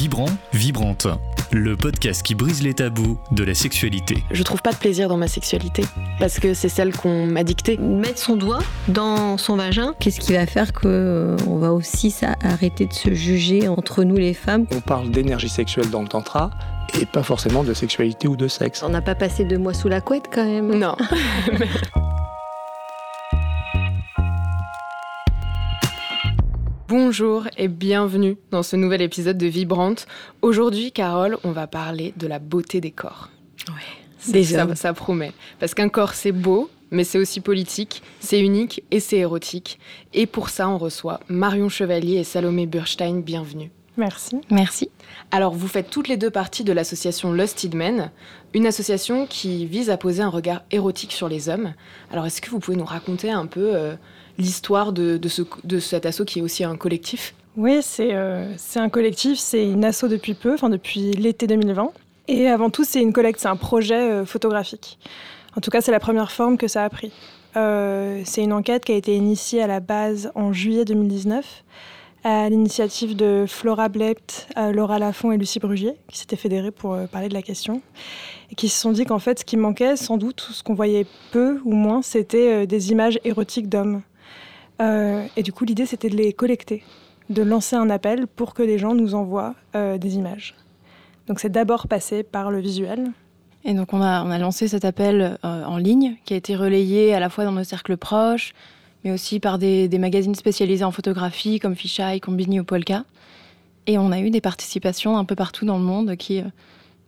Vibrant, Vibrante, le podcast qui brise les tabous de la sexualité. Je trouve pas de plaisir dans ma sexualité parce que c'est celle qu'on m'a dictée. Mettre son doigt dans son vagin, qu'est-ce qui va faire que euh, on va aussi arrêter de se juger entre nous les femmes? On parle d'énergie sexuelle dans le tantra et pas forcément de sexualité ou de sexe. On n'a pas passé deux mois sous la couette quand même. Non. Bonjour et bienvenue dans ce nouvel épisode de Vibrante. Aujourd'hui, Carole, on va parler de la beauté des corps. Ouais, déjà. Ça, ça promet. Parce qu'un corps, c'est beau, mais c'est aussi politique, c'est unique et c'est érotique. Et pour ça, on reçoit Marion Chevalier et Salomé Burstein. Bienvenue. Merci. Merci. Alors, vous faites toutes les deux partie de l'association Lusted Men, une association qui vise à poser un regard érotique sur les hommes. Alors, est-ce que vous pouvez nous raconter un peu euh, l'histoire de, de, ce, de cet assaut qui est aussi un collectif Oui, c'est euh, c'est un collectif, c'est une asso depuis peu, enfin depuis l'été 2020. Et avant tout, c'est une collecte, c'est un projet euh, photographique. En tout cas, c'est la première forme que ça a pris. Euh, c'est une enquête qui a été initiée à la base en juillet 2019 à l'initiative de Flora Blept, Laura Lafont et Lucie Brugier, qui s'étaient fédérées pour parler de la question, et qui se sont dit qu'en fait, ce qui manquait, sans doute, ce qu'on voyait peu ou moins, c'était des images érotiques d'hommes. Euh, et du coup, l'idée, c'était de les collecter, de lancer un appel pour que les gens nous envoient euh, des images. Donc c'est d'abord passé par le visuel. Et donc on a, on a lancé cet appel euh, en ligne qui a été relayé à la fois dans nos cercles proches, mais aussi par des, des magazines spécialisés en photographie comme Fisheye, Combini ou Polka. Et on a eu des participations un peu partout dans le monde qui, euh,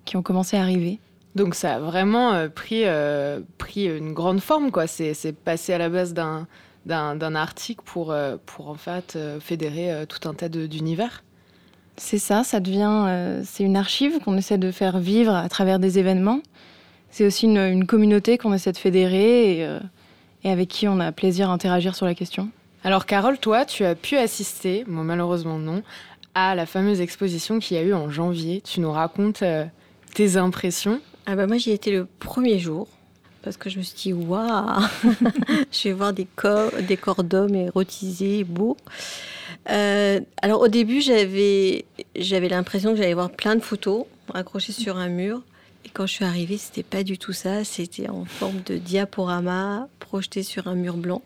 qui ont commencé à arriver. Donc ça a vraiment euh, pris, euh, pris une grande forme, quoi. C'est c'est passé à la base d'un d'un d'un article pour, euh, pour en fait euh, fédérer euh, tout un tas de- d'univers. C'est ça, ça devient, euh, c'est une archive qu'on essaie de faire vivre à travers des événements. C'est aussi une, une communauté qu'on essaie de fédérer et, euh, et avec qui on a plaisir à interagir sur la question. Alors Carole, toi, tu as pu assister, moi malheureusement non, à la fameuse exposition qu'il y a eu en janvier. Tu nous racontes euh, tes impressions. Ah bah moi j'y étais le premier jour parce que je me suis dit waouh, je vais voir des corps, des corps d'hommes érotisés, beaux. Euh, alors au début j'avais j'avais l'impression que j'allais voir plein de photos accrochées sur un mur. Et quand je suis arrivée, c'était pas du tout ça. C'était en forme de diaporama projeté sur un mur blanc.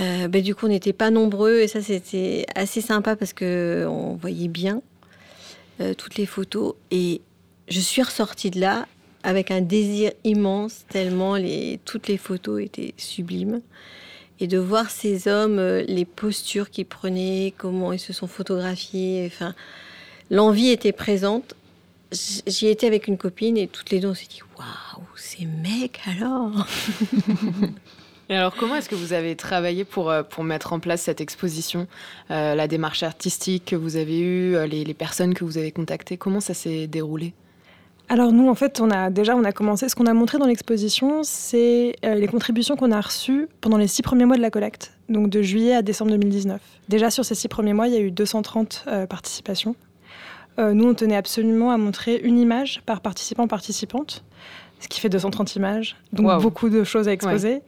Euh, bah, du coup, on n'était pas nombreux et ça, c'était assez sympa parce que on voyait bien euh, toutes les photos. Et je suis ressortie de là avec un désir immense, tellement toutes les photos étaient sublimes. Et de voir ces hommes, euh, les postures qu'ils prenaient, comment ils se sont photographiés, enfin, l'envie était présente. J'y étais avec une copine et toutes les deux on s'est dit waouh, ces mecs alors Et alors comment est-ce que vous avez travaillé pour, euh, mettre en place cette exposition Euh, La démarche artistique que vous avez eue, les personnes que vous avez contactées, comment ça s'est déroulé? Alors nous, en fait, déjà on a commencé. Ce qu'on a montré dans l'exposition, c'est euh, les contributions qu'on a reçues pendant les six premiers mois de la collecte, donc de juillet à décembre 2019. Déjà sur ces six premiers mois, il y a eu 230 euh, participations. Euh, nous, on tenait absolument à montrer une image par participant participante, ce qui fait 230 images, donc beaucoup de choses à exposer.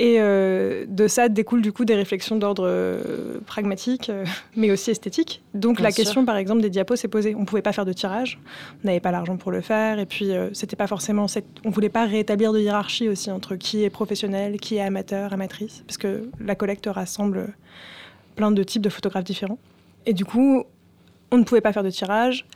Et euh, de ça découlent du coup des réflexions d'ordre euh, pragmatique, euh, mais aussi esthétique. Donc Bien la sûr. question, par exemple, des diapos s'est posée. On ne pouvait pas faire de tirage on n'avait pas l'argent pour le faire et puis c'était pas forcément cette... on voulait pas rétablir de hiérarchie aussi entre qui est professionnel qui est amateur amatrice parce que la collecte rassemble plein de types de photographes différents et du coup on ne pouvait pas faire de tirage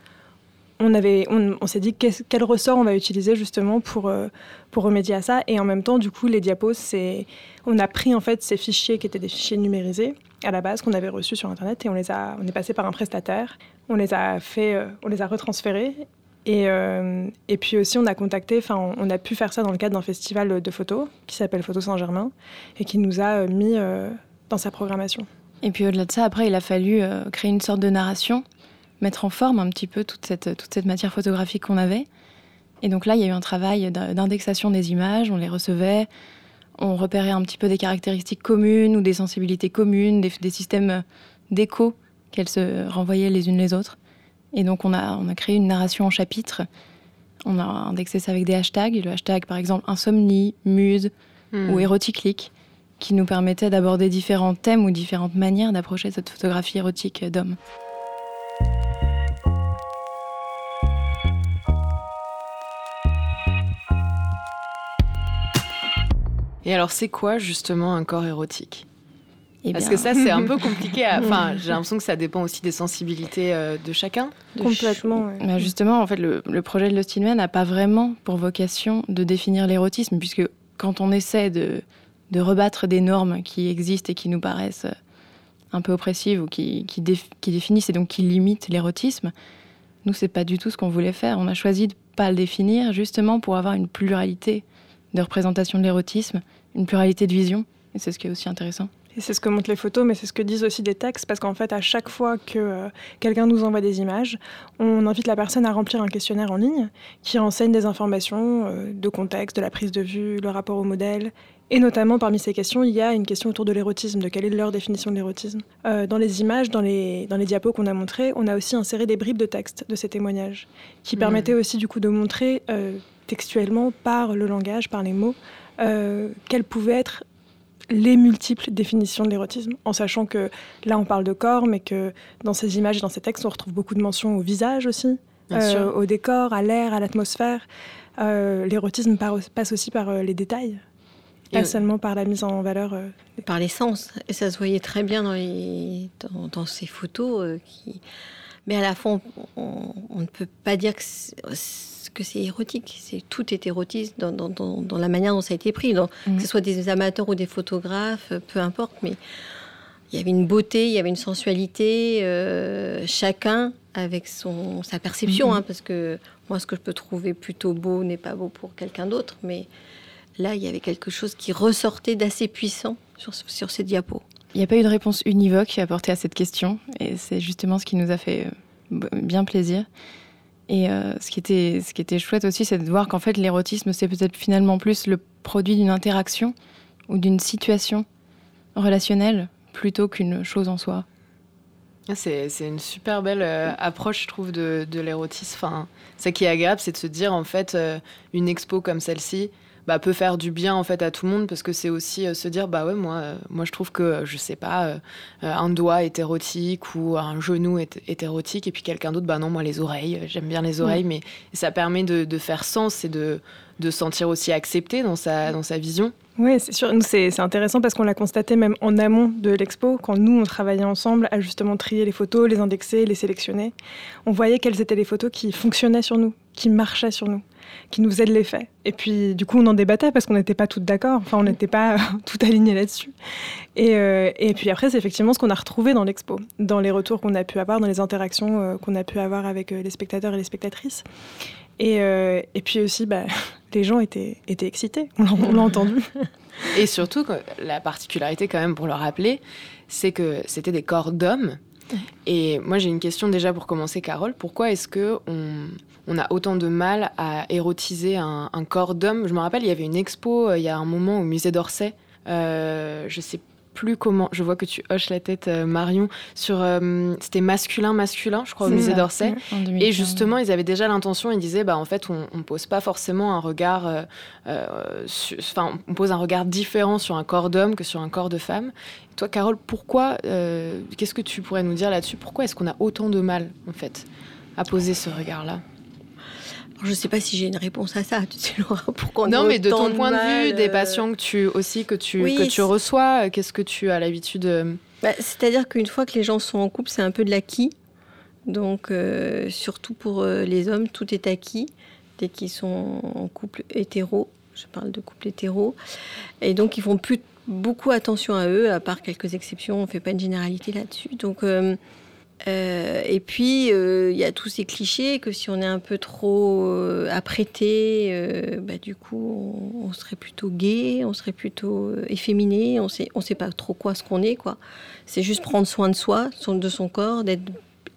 on s'est dit quel ressort on va utiliser justement pour euh, pour remédier à ça. Et en même temps du coup les diapos c'est on a pris en fait ces fichiers qui étaient des fichiers numérisés à la base qu'on avait reçus sur internet et on les a on est passé par un prestataire. On les a fait euh, on les a retransférés. Et, euh, et puis aussi, on a contacté, enfin, on, a pu faire ça dans le cadre d'un festival de photos qui s'appelle Photo Saint-Germain et qui nous a mis dans sa programmation. Et puis au-delà de ça, après, il a fallu créer une sorte de narration, mettre en forme un petit peu toute cette, toute cette matière photographique qu'on avait. Et donc là, il y a eu un travail d'in- d'indexation des images, on les recevait, on repérait un petit peu des caractéristiques communes ou des sensibilités communes, des, des systèmes d'écho qu'elles se renvoyaient les unes les autres. Et donc on a, on a créé une narration en chapitres. On a indexé ça avec des hashtags. Le hashtag, par exemple, insomnie, muse Hmm. ou éroticlique, qui nous permettait d'aborder différents thèmes ou différentes manières d'approcher cette photographie érotique d'homme. Et alors, c'est quoi justement un corps érotique? Eh Parce bien, que ça, c'est un peu compliqué. à- Enfin, j'ai l'impression que ça dépend aussi des sensibilités euh, de chacun. de Complètement. ouais. Bah, justement, en fait, le, le projet de Lost n'a pas vraiment pour vocation de définir l'érotisme, puisque quand on essaie de, de rebattre des normes qui existent et qui nous paraissent euh, un peu oppressives ou qui, qui définissent et donc qui limitent l'érotisme, nous, c'est pas du tout ce qu'on voulait faire. On a choisi de pas le définir, justement pour avoir une pluralité de représentation de l'érotisme, une pluralité de vision, et c'est ce qui est aussi intéressant. Et c'est ce que montrent les photos, mais c'est ce que disent aussi des textes, parce qu'en fait, à chaque fois que euh, quelqu'un nous envoie des images, on invite la personne à remplir un questionnaire en ligne qui renseigne des informations euh, de contexte, de la prise de vue, le rapport au modèle. Et notamment, parmi ces questions, il y a une question autour de l'érotisme, de quelle est leur définition de l'érotisme. Euh, dans les images, dans les, dans les diapos qu'on a montrés, on a aussi inséré des bribes de texte de ces témoignages, qui Mhm. permettaient aussi du coup de montrer euh, textuellement, par le langage, par les mots, euh, quelles pouvaient être les multiples définitions de l'érotisme, en sachant que là on parle de corps, mais que dans ces images et dans ces textes on retrouve beaucoup de mentions au visage aussi, au décor, à l'air, à l'atmosphère. Euh, L'érotisme passe aussi par euh, les détails, pas Et- seulement par la mise en valeur. euh, par les sens. Et ça se voyait très bien dans, les, dans, dans ces photos. euh, qui... Mais à la fois, on, on- on ne peut pas dire que c'est, que c'est érotique. C'est, tout est érotique dans, la manière dont ça a été pris. Dans- Mhm. Que ce soit des amateurs ou des photographes, euh, peu importe. Mais il y avait une beauté, il y avait une sensualité, euh, chacun avec son, sa perception. Mhm. hein, parce que moi, ce que je peux trouver plutôt beau n'est pas beau pour quelqu'un d'autre. Mais là, il y avait quelque chose qui ressortait d'assez puissant sur, ce- sur ces diapos. Il n'y a pas eu de réponse univoque apportée à cette question, et c'est justement ce qui nous a fait euh, bien plaisir. Et euh, ce, qui était, ce qui était chouette aussi, c'est de voir qu'en fait, l'érotisme, c'est peut-être finalement plus le produit d'une interaction ou d'une situation relationnelle plutôt qu'une chose en soi. Ah, C'est une super belle euh, approche, je trouve, de, de l'érotisme. Enfin, ça qui est agréable, c'est de se dire, en fait, euh, une expo comme celle-ci bah, peut faire du bien, en fait, à tout le monde, parce que c'est aussi euh, se dire, bah ouais, moi, euh, moi, je trouve que, euh, je sais pas, euh, un doigt est érotique ou un genou est, est érotique, et puis quelqu'un d'autre, bah non, moi, les oreilles, j'aime bien les oreilles, mais ça permet de, de faire sens et de, de se sentir aussi accepté dans sa, dans sa vision. Oui, c'est sûr. C'est intéressant parce qu'on l'a constaté même en amont de l'expo, quand nous, on travaillait ensemble à justement trier les photos, les indexer, les sélectionner. On voyait quelles étaient les photos qui fonctionnaient sur nous, qui marchaient sur nous, qui nous faisaient de l'effet. Et puis, du coup, on en débattait parce qu'on n'était pas toutes d'accord. Enfin, on n'était pas tout alignées là-dessus. Et, euh, et puis après, c'est effectivement ce qu'on a retrouvé dans l'expo, dans les retours qu'on a pu avoir, dans les interactions euh, qu'on a pu avoir avec euh, les spectateurs et les spectatrices. Et, euh, et puis aussi, bah, les gens étaient, étaient excités. On l'a- entendu. Et surtout, la particularité quand même pour le rappeler, c'est que c'était des corps d'hommes. Et moi j'ai une question déjà pour commencer, Carole. Pourquoi est-ce que on, a autant de mal à érotiser un, un corps d'homme? Je me rappelle, il y avait une expo euh, il y a un moment au musée d'Orsay. Euh, je sais plus comment. Je vois que tu hoches la tête, euh, Marion. Sur, euh, c'était masculin, masculin, je crois, au musée d'Orsay. En 2015. Et justement, ils avaient déjà l'intention, ils disaient, bah, en fait, on ne pose pas forcément un regard, euh, enfin, on pose un regard différent sur un corps d'homme que sur un corps de femme. Toi, Carole, pourquoi, qu'est-ce que tu pourrais nous dire là-dessus? Pourquoi est-ce qu'on a autant de mal, en fait, à poser ce regard-là? Je ne sais pas si j'ai une réponse à ça, tu sais, Laura, Non, mais de ton point de vue, des euh, patients que tu aussi que tu Oui, que tu reçois, euh, qu'est-ce que tu as l'habitude euh, Bah, C'est-à-dire qu'une fois que les gens sont en couple, c'est un peu de l'acquis. Donc, euh, surtout pour euh, les hommes, tout est acquis dès qu'ils sont en couple hétéro. Je parle de couple hétéro. Et donc, ils font plus beaucoup attention à eux, à part quelques exceptions. On ne fait pas une généralité là-dessus. Donc, euh, euh, et puis, euh, il y a tous ces clichés que si on est un peu trop euh, apprêté, euh, bah, du coup, on, serait plutôt gay, on serait plutôt euh, efféminé, on sait, on sait pas trop quoi ce qu'on est, quoi. C'est juste prendre soin de soi, de son corps, d'être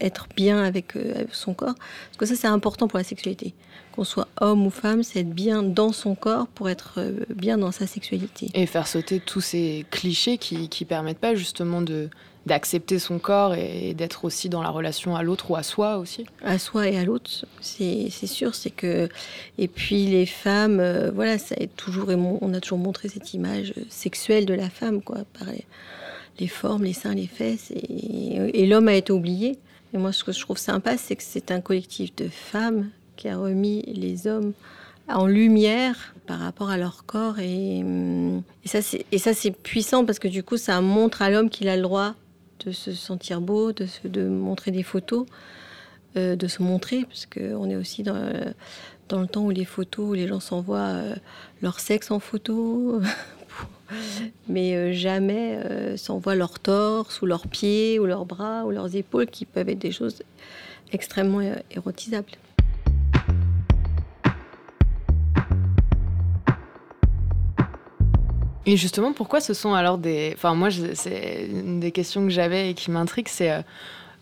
être bien avec, euh, son corps. Parce que ça, c'est important pour la sexualité. Qu'on soit homme ou femme, c'est être bien dans son corps pour être euh, bien dans sa sexualité. et faire sauter tous ces clichés qui qui permettent pas justement de d'accepter son corps et d'être aussi dans la relation à l'autre ou à soi aussi. à soi et à l'autre, c'est sûr. C'est que et puis les femmes, euh, voilà, ça est toujours on a toujours montré cette image sexuelle de la femme, quoi, par les, formes, les seins, les fesses, et, l'homme a été oublié. Et moi, ce que je trouve sympa, c'est que c'est un collectif de femmes qui a remis les hommes en lumière par rapport à leur corps. Et, et ça, c'est puissant parce que du coup, ça montre à l'homme qu'il a le droit de se sentir beau, de, se- montrer des photos, euh, de se montrer, parce qu'on est aussi dans, le temps où les photos, où les gens s'envoient euh, leur sexe en photo, mais euh, jamais s'envoient leur torse ou leurs pieds ou leurs bras ou leurs épaules, qui peuvent être des choses extrêmement érotisables. Et justement, pourquoi ce sont alors des... Enfin, moi, c'est une des questions que j'avais et qui m'intrigue, c'est euh,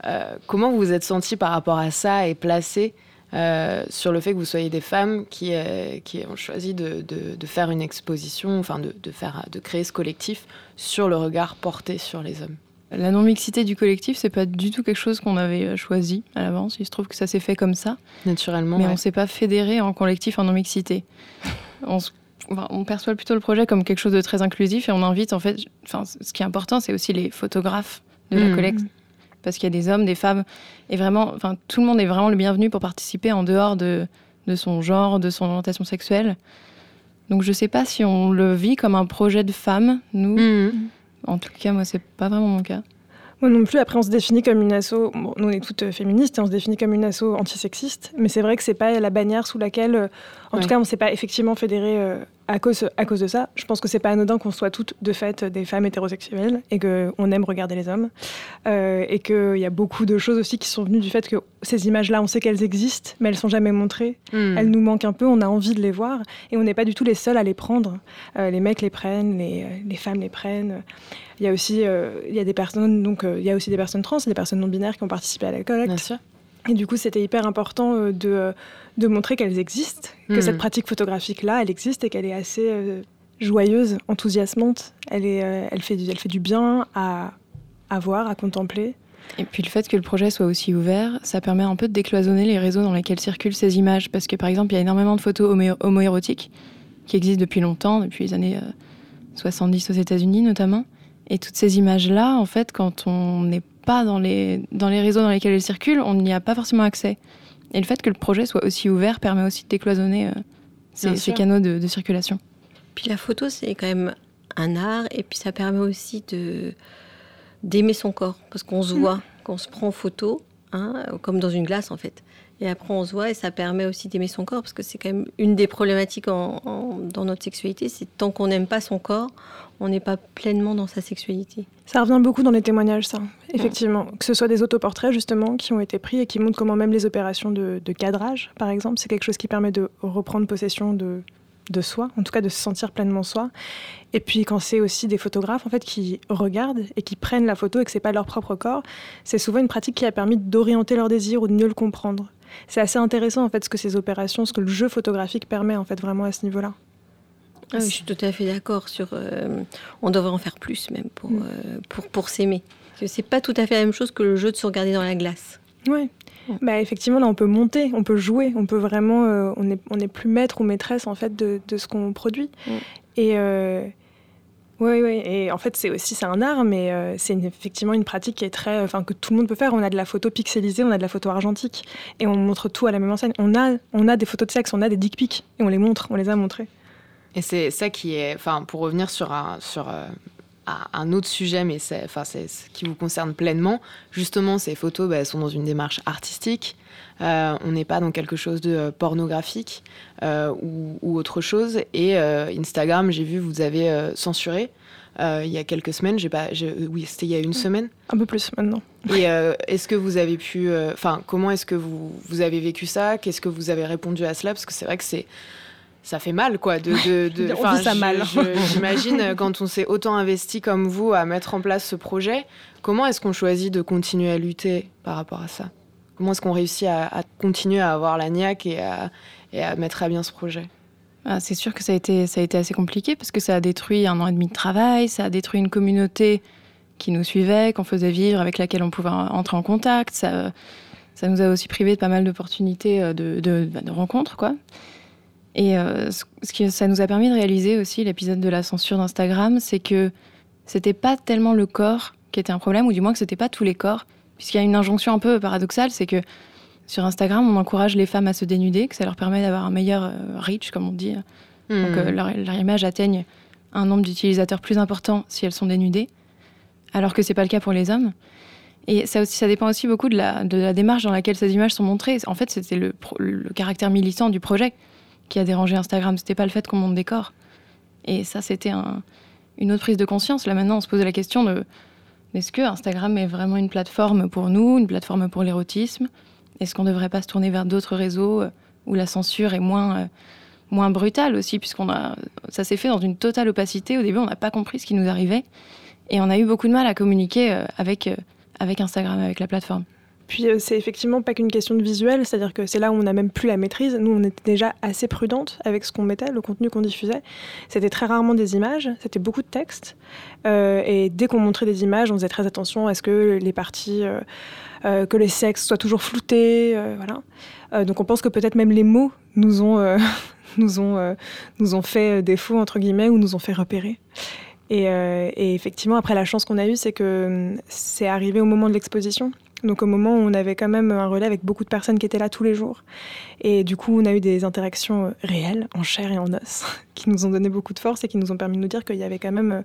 euh, comment vous vous êtes senti par rapport à ça et placé euh, sur le fait que vous soyez des femmes qui, euh, qui ont choisi de, de- de faire une exposition, enfin de, de faire, de créer ce collectif sur le regard porté sur les hommes? La non-mixité du collectif, c'est pas du tout quelque chose qu'on avait choisi à l'avance. Il se trouve que ça s'est fait comme ça. Naturellement. mais ouais. on s'est pas fédéré en collectif en non-mixité. on, se- enfin, on perçoit plutôt le projet comme quelque chose de très inclusif et on invite en fait. Enfin, ce qui est important, c'est aussi les photographes de la Mhm. collecte. Parce qu'il y a des hommes, des femmes, et vraiment, enfin, tout le monde est vraiment le bienvenu pour participer en dehors de, de son genre, de son orientation sexuelle. Donc je sais pas si on le vit comme un projet de femme, nous. Mhm. En tout cas, moi, c'est pas vraiment mon cas. Moi non plus. Après, on se définit comme une asso. Bon, nous, on est toutes euh, féministes et on se définit comme une asso antisexiste. Mais c'est vrai que c'est pas la bannière sous laquelle, euh, en Ouais. tout cas, on s'est pas effectivement fédéré euh, à cause à cause de ça. Je pense que c'est pas anodin qu'on soit toutes de fait des femmes hétérosexuelles et que on aime regarder les hommes Euh, et qu'il y a beaucoup de choses aussi qui sont venues du fait que ces images-là, on sait qu'elles existent, mais elles sont jamais montrées. Mhm. Elles nous manquent un peu, on a envie de les voir et on n'est pas du tout les seuls à les prendre. Euh, les mecs les prennent, les, euh, les femmes les prennent. Il y a aussi euh, il y a des personnes donc il y a aussi des personnes trans, des personnes non binaires qui ont participé à la collecte. Bien sûr. Et du coup, c'était hyper important de, de montrer qu'elles existent, que cette pratique photographique-là, elle existe et qu'elle est assez euh, joyeuse, enthousiasmante. Elle, est, euh, elle, fait du, elle fait du bien à, à voir, à contempler. Et puis le fait que le projet soit aussi ouvert, ça permet un peu de décloisonner les réseaux dans lesquels circulent ces images. Parce que par exemple, il y a énormément de photos homo- homoérotiques qui existent depuis longtemps, depuis les années euh, 70 aux États-Unis notamment. Et toutes ces images-là, en fait, quand on n'est pas dans les, dans les réseaux dans lesquels elles circulent, on n'y a pas forcément accès. Et le fait que le projet soit aussi ouvert permet aussi de décloisonner euh, ces, canaux de, de circulation. Puis la photo, c'est quand même un art, et puis ça permet aussi de d'aimer son corps, parce qu'on se voit, qu'on se prend en photo, hein, comme dans une glace en fait. Et après, on se voit, et ça permet aussi d'aimer son corps, parce que c'est quand même une des problématiques dans notre sexualité, c'est tant qu'on n'aime pas son corps, on n'est pas pleinement dans sa sexualité. Ça revient beaucoup dans les témoignages, ça, effectivement. Que ce soit des autoportraits, justement, qui ont été pris et qui montrent comment même les opérations de, de cadrage, par exemple, c'est quelque chose qui permet de reprendre possession de, de soi, en tout cas de se sentir pleinement soi. Et puis quand c'est aussi des photographes, en fait, qui regardent et qui prennent la photo et que c'est pas leur propre corps, c'est souvent une pratique qui a permis d'orienter leur désir ou de mieux le comprendre. C'est assez intéressant, en fait, ce que ces opérations, ce que le jeu photographique permet, en fait, vraiment à ce niveau-là. Ah oui, je suis tout à fait d'accord sur. euh, on devrait en faire plus même pour Mm. euh, pour pour s'aimer. C'est pas tout à fait la même chose que le jeu de se regarder dans la glace. Oui. Bah, effectivement, là, on peut monter, on peut jouer, on peut vraiment, euh, on n'est on est plus maître ou maîtresse en fait de, de ce qu'on produit. Mm. Et euh, oui, oui. Et en fait, c'est aussi c'est un art, mais euh, c'est effectivement une pratique qui est très, enfin que tout le monde peut faire. On a de la photo pixelisée, on a de la photo argentique, et on montre tout à la même enseigne. On a, on a des photos de sexe, on a des dick pics, et on les montre, on les a montrées. Et c'est ça qui est, enfin, pour revenir sur un, sur euh, un- un autre sujet, mais c'est, enfin, ce qui vous concerne pleinement. Justement, ces photos bah, elles sont dans une démarche artistique. Euh, on n'est pas dans quelque chose de euh, pornographique euh, ou, ou autre chose. Et euh, Instagram, j'ai vu, vous avez censuré. il y a quelques semaines, j'ai pas, oui, c'était il y a une semaine. Un peu plus maintenant. Et est-ce que vous avez pu, enfin, comment est-ce que vous, vous avez vécu ça? Qu'est-ce que vous avez répondu à cela? Parce que c'est vrai que c'est, ça fait mal, quoi. De, de, On ça je- mal. J'imagine euh, quand on s'est autant investi comme vous à mettre en place ce projet, comment est-ce qu'on choisit de continuer à lutter par rapport à ça? Comment est-ce qu'on réussit à, à continuer à avoir la niaque et à, et à mettre à bien ce projet? Ah, c'est sûr que ça a, été, ça a été assez compliqué parce que ça a détruit un an et demi de travail, ça a détruit une communauté qui nous suivait, qu'on faisait vivre, avec laquelle on pouvait entrer en contact. Ça, ça nous a aussi privé de pas mal d'opportunités euh, de, de, de rencontres, quoi. Et euh, ce qui ça nous a permis de réaliser aussi l'épisode de la censure d'Instagram, c'est que c'était pas tellement le corps qui était un problème, ou du moins que c'était pas tous les corps, puisqu'il y a une injonction un peu paradoxale, c'est que Sur Instagram, on encourage les femmes à se dénuder, que ça leur permet d'avoir un meilleur reach, comme on dit. Donc Hmm. leur, leur image atteigne un nombre d'utilisateurs plus important si elles sont dénudées, alors que c'est pas le cas pour les hommes. Et ça, aussi, ça dépend aussi beaucoup de la, de la démarche dans laquelle ces images sont montrées. En fait, c'était le caractère militant du projet qui a dérangé Instagram. C'était pas le fait qu'on monte des corps. Et ça, c'était un- une autre prise de conscience. Là, maintenant, on se pose la question de est-ce que Instagram est vraiment une plateforme pour nous, une plateforme pour l'érotisme? Est-ce qu'on ne devrait pas se tourner vers d'autres réseaux euh, où la censure est moins, euh, moins brutale aussi, puisqu'on a, ça s'est fait dans une totale opacité. Au début, on n'a pas compris ce qui nous arrivait. Et on a eu beaucoup de mal à communiquer euh, avec Instagram, avec la plateforme. Puis euh, c'est effectivement pas qu'une question de visuel, c'est-à-dire que c'est là où on n'a même plus la maîtrise. Nous, on était déjà assez prudente avec ce qu'on mettait, le contenu qu'on diffusait. C'était très rarement des images, c'était beaucoup de texte. Euh, et dès qu'on montrait des images, on faisait très attention à ce que les parties, euh, que les sexes soient toujours floutés, voilà. Donc on pense que peut-être même les mots nous ont, nous ont, nous ont fait défaut entre guillemets ou nous ont fait repérer. Et, et effectivement, après, la chance qu'on a eue, c'est que hum, c'est arrivé au moment de l'exposition. Donc au moment où on avait quand même un relais avec beaucoup de personnes qui étaient là tous les jours. Et du coup, on a eu des interactions euh, réelles, en chair et en os, qui nous ont donné beaucoup de force et qui nous ont permis de nous dire qu'il y avait quand même euh,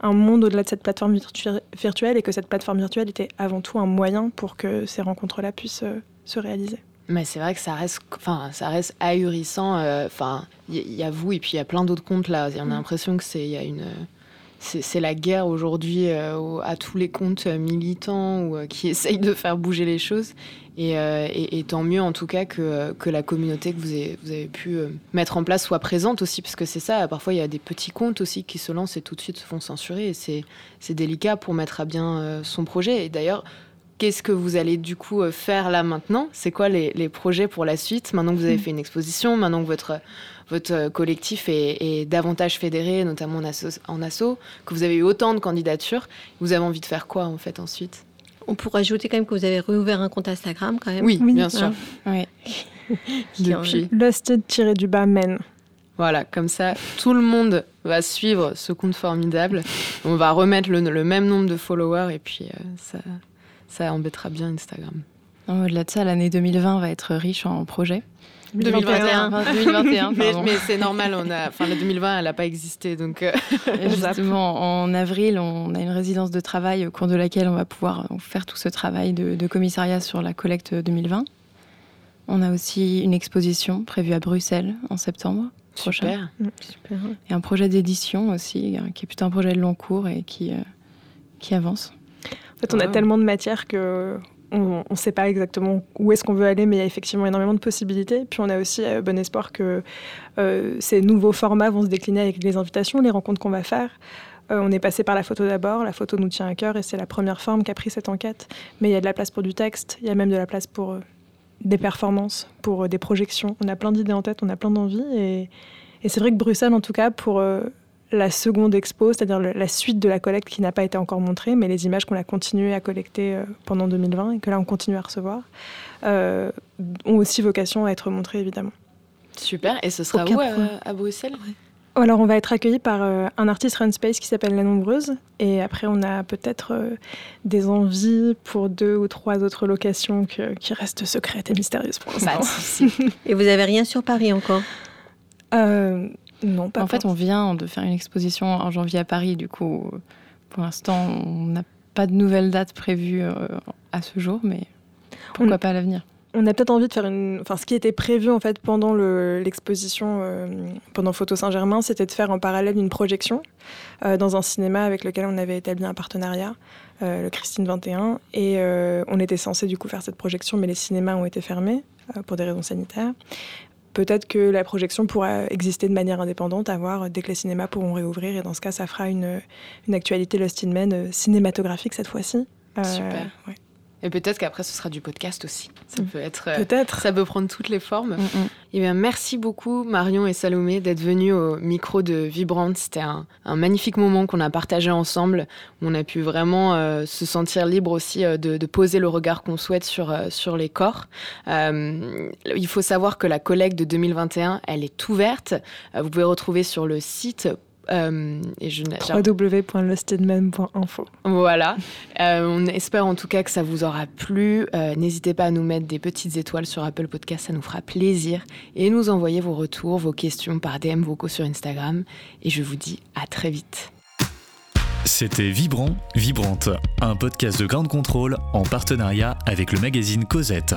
un monde au-delà de cette plateforme virtu- virtuelle et que cette plateforme virtuelle était avant tout un moyen pour que ces rencontres-là puissent euh, se réaliser. Mais c'est vrai que ça reste, enfin, ça reste ahurissant. euh, Enfin, il y, a vous et puis il y a plein d'autres comptes là. On a l'impression que c'est, il y a une, c'est la guerre aujourd'hui euh, à tous les comptes militants ou euh, qui essayent de faire bouger les choses. Et, euh, tant mieux en tout cas que, la communauté que vous avez, pu mettre en place soit présente aussi, parce que c'est ça. Parfois il y a des petits comptes aussi qui se lancent et tout de suite se font censurer. Et c'est délicat pour mettre à bien son projet. Et d'ailleurs. Qu'est-ce que vous allez du coup euh, faire là maintenant? C'est quoi les, les projets pour la suite? Maintenant que vous avez fait une exposition, maintenant que votre, votre collectif est, est davantage fédéré, notamment en asso, en asso, que vous avez eu autant de candidatures, vous avez envie de faire quoi en fait ensuite? On pourrait ajouter quand même que vous avez réouvert un compte Instagram quand même. Oui, Oui. bien sûr. Ouais. Depuis. Lusted-du-bas men. Voilà, comme ça, tout le monde va suivre ce compte formidable. On va remettre le, le même nombre de followers et puis euh, ça, ça embêtera bien Instagram. Au-delà de ça, l'année 2020 va être riche en projets. 2021. Enfin, 2021, Mais, c'est normal, on a, enfin, la 2020, elle n'a pas existé, donc euh, Justement, en avril, on a une résidence de travail au cours de laquelle on va pouvoir donc, faire tout ce travail de, de commissariat sur la collecte 2020. On a aussi une exposition prévue à Bruxelles en septembre prochain. super. Super. Et un projet d'édition aussi, euh, qui est plutôt un projet de long cours et qui, euh, qui avance. En fait, on a Wow. tellement de matière que on ne sait pas exactement où est-ce qu'on veut aller, mais il y a effectivement énormément de possibilités. Puis on a aussi euh, bon espoir que euh, ces nouveaux formats vont se décliner avec les invitations, les rencontres qu'on va faire. Euh, on est passé par la photo d'abord, la photo nous tient à cœur et c'est la première forme qu'a pris cette enquête. Mais il y a de la place pour du texte, il y a même de la place pour des performances, pour des projections. On a plein d'idées en tête, on a plein d'envies. Et, et c'est vrai que Bruxelles, en tout cas, pour la seconde expo, c'est-à-dire la suite de la collecte qui n'a pas été encore montrée, mais les images qu'on a continué à collecter euh, pendant 2020 et que là on continue à recevoir, euh, ont aussi vocation à être montrées évidemment. Super. Et ce sera Aucun où à, point. à Bruxelles Alors on va être accueilli par euh, un artiste Run Space qui s'appelle La Nombreuse et après on a peut-être euh, des envies pour deux ou trois autres locations que- qui restent secrètes et mystérieuses pour l'instant. Et vous avez rien sur Paris encore? Euh, non, pas en fait, on vient de faire une exposition en janvier à Paris. Du coup, pour l'instant, on n'a pas de nouvelles dates prévues euh, à ce jour, mais pourquoi On- pas à l'avenir On a peut-être envie de faire une. Enfin, ce qui était prévu en fait pendant le- l'exposition, euh, pendant Photo Saint-Germain, c'était de faire en parallèle une projection euh, dans un cinéma avec lequel on avait établi un partenariat, euh, le Christine 21. Et on était censé du coup faire cette projection, mais les cinémas ont été fermés pour des raisons sanitaires. Peut-être que la projection pourra exister de manière indépendante, à voir dès que les cinémas pourront réouvrir. Et dans ce cas, ça fera une, une actualité Lost in Men euh, cinématographique cette fois-ci. Euh, Super. ouais. Et peut-être qu'après, ce sera du podcast aussi. Ça Mm. peut être. euh, Peut-être. Ça peut prendre toutes les formes. Mm, mm. Eh bien, merci beaucoup Marion et Salomé d'être venus au micro de Vibrante. C'était un, un magnifique moment qu'on a partagé ensemble. On a pu vraiment euh, se sentir libre aussi euh, de, de poser le regard qu'on souhaite sur, euh, sur les corps. Il faut savoir que la collecte de 2021, elle est ouverte. Vous pouvez retrouver sur le site Euh, et je www.lostedman.info. Voilà. Euh, on espère en tout cas que ça vous aura plu. Euh, n'hésitez pas à nous mettre des petites étoiles sur Apple Podcast, ça nous fera plaisir. Et nous envoyer vos retours, vos questions par DM vocaux sur Instagram. Et je vous dis à très vite. C'était Vibrant, Vibrante, un podcast de Grande Contrôle en partenariat avec le magazine Cosette.